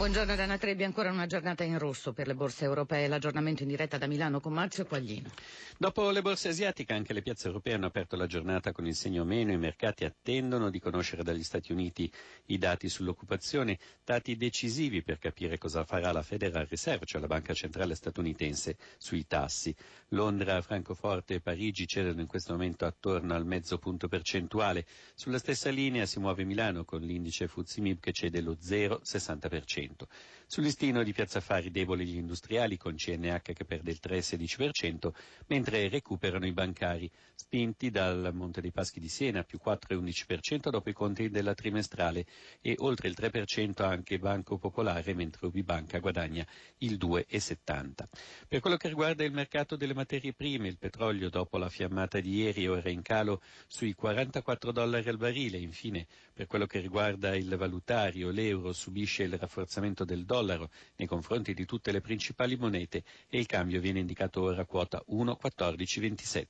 Buongiorno Dana Trebbi, ancora una giornata in rosso per le borse europee, l'aggiornamento in diretta da Milano con Marzio Quaglino. Dopo le borse asiatiche anche le piazze europee hanno aperto la giornata con il segno meno, i mercati attendono di conoscere dagli Stati Uniti i dati sull'occupazione, dati decisivi per capire cosa farà la Federal Reserve, cioè la banca centrale statunitense, sui tassi. Londra, Francoforte e Parigi cedono in questo momento attorno al mezzo punto percentuale, sulla stessa linea si muove Milano con l'indice Fuzimib che cede lo 0,60%. Sul listino di Piazza Affari deboli gli industriali con CNH che perde il 3,16%, mentre recuperano i bancari, spinti dal Monte dei Paschi di Siena più 4,11% dopo i conti della trimestrale e oltre il 3% anche Banco Popolare, mentre Ubibanca guadagna il 2,70%. Per quello che riguarda il mercato delle materie prime, il petrolio dopo la fiammata di ieri ora in calo sui 44 dollari al barile, infine per quello che riguarda il valutario, l'euro subisce il rafforzamento innalzamento del dollaro nei confronti di tutte le principali monete e il cambio viene indicato ora a quota 1,1427.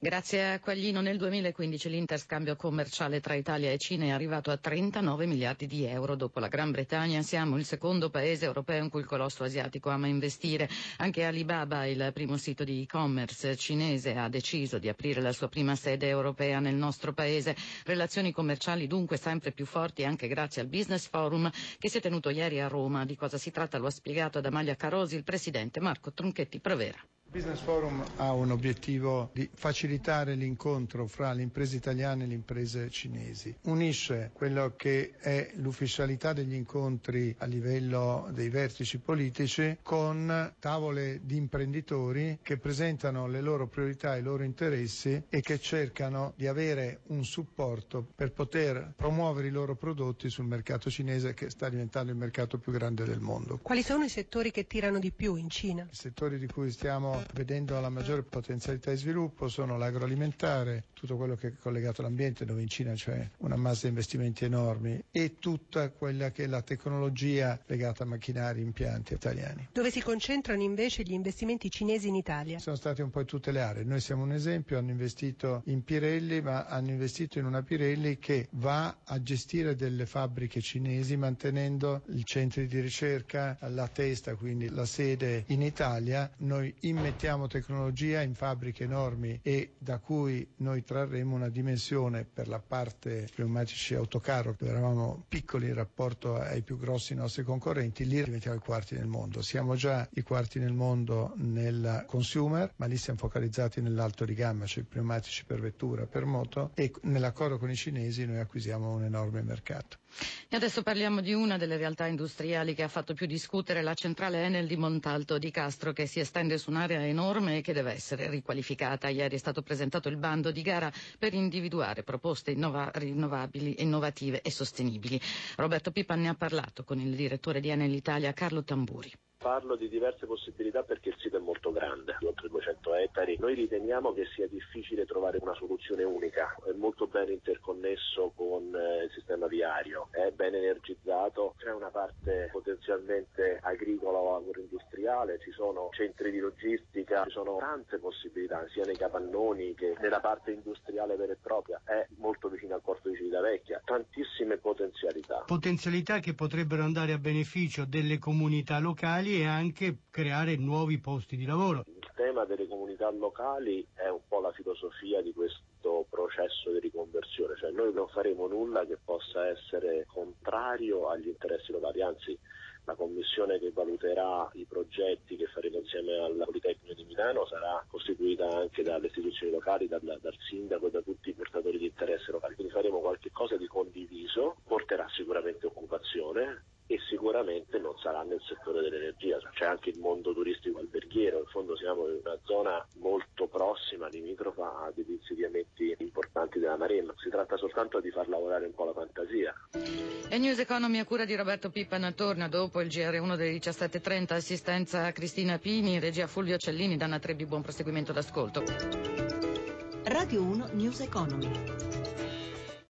Grazie a Quaglino nel 2015 l'interscambio commerciale tra Italia e Cina è arrivato a 39 miliardi di euro. Dopo la Gran Bretagna siamo il secondo paese europeo in cui il colosso asiatico ama investire. Anche Alibaba, il primo sito di e-commerce cinese, ha deciso di aprire la sua prima sede europea nel nostro paese. Relazioni commerciali dunque sempre più forti anche grazie al Business Forum che si è tenuto ieri a Roma. Di cosa si tratta lo ha spiegato ad Amalia Carosi il presidente Marco Tronchetti Provera. Il Business Forum ha un obiettivo di facilitare l'incontro fra le imprese italiane e le imprese cinesi. Unisce quello che è l'ufficialità degli incontri a livello dei vertici politici con tavole di imprenditori che presentano le loro priorità e i loro interessi e che cercano di avere un supporto per poter promuovere i loro prodotti sul mercato cinese che sta diventando il mercato più grande del mondo. Quali sono i settori che tirano di più in Cina? I settori di cui stiamo vedendo la maggiore potenzialità di sviluppo sono l'agroalimentare, tutto quello che è collegato all'ambiente, dove in Cina c'è una massa di investimenti enormi, e tutta quella che è la tecnologia legata a macchinari e impianti italiani. Dove si concentrano invece gli investimenti cinesi in Italia? Sono stati un po' in tutte le aree. Noi siamo un esempio, hanno investito in Pirelli, ma hanno investito in una Pirelli che va a gestire delle fabbriche cinesi mantenendo i centri di ricerca, la testa, quindi la sede in Italia. Noi immediatamente mettiamo tecnologia in fabbriche enormi e da cui noi trarremo una dimensione per la parte pneumatici autocarro, eravamo piccoli in rapporto ai più grossi nostri concorrenti, lì diventiamo i quarti nel mondo. Siamo già i quarti nel mondo nel consumer, ma lì siamo focalizzati nell'alto di gamma, cioè i pneumatici per vettura, per moto e nell'accordo con i cinesi noi acquisiamo un enorme mercato. E adesso parliamo di una delle realtà industriali che ha fatto più discutere la centrale Enel di Montalto di Castro che si estende su un'area enorme e che deve essere riqualificata. Ieri è stato presentato il bando di gara per individuare proposte innova- rinnovabili, innovative e sostenibili. Roberto Pipa ne ha parlato con il direttore di Enel Italia Carlo Tamburi. Parlo di diverse possibilità perché il sito è molto grande, oltre 200 ettari. Noi riteniamo che sia difficile trovare una soluzione unica, è molto ben interconnesso con eh, il sistema viario, è ben energizzato, c'è una parte potenzialmente agricola o agroindustriale, ci sono centri di logistica, ci sono tante possibilità sia nei capannoni che nella parte industriale vera e propria, è molto vicino al porto di Civitavecchia, tantissime potenzialità. Potenzialità che potrebbero andare a beneficio delle comunità locali e anche creare nuovi posti di lavoro. Il tema delle comunità locali è un po' la filosofia di questo processo di riconversione, cioè noi non faremo nulla che possa essere contrario agli interessi locali, anzi la commissione che valuterà i progetti che faremo insieme al Politecnico di Milano sarà costituita anche dalle istituzioni locali, dal, dal sindaco e da tutti i portatori di interesse locali. Quindi faremo qualcosa di condiviso, porterà sicuramente occupazione e sicuramente non sarà nel settore dell'energia, c'è anche il mondo turistico alberghiero, in fondo siamo in una zona molto prossima, limitrofa a degli insediamenti importanti della Maremma, si tratta soltanto di far lavorare un po' la fantasia. E News Economy a cura di Roberto Pippan torna dopo il GR1 delle 17.30, assistenza a Cristina Pini, regia Fulvio Cellini, Danna Trebbi, buon proseguimento d'ascolto. Radio 1 News Economy.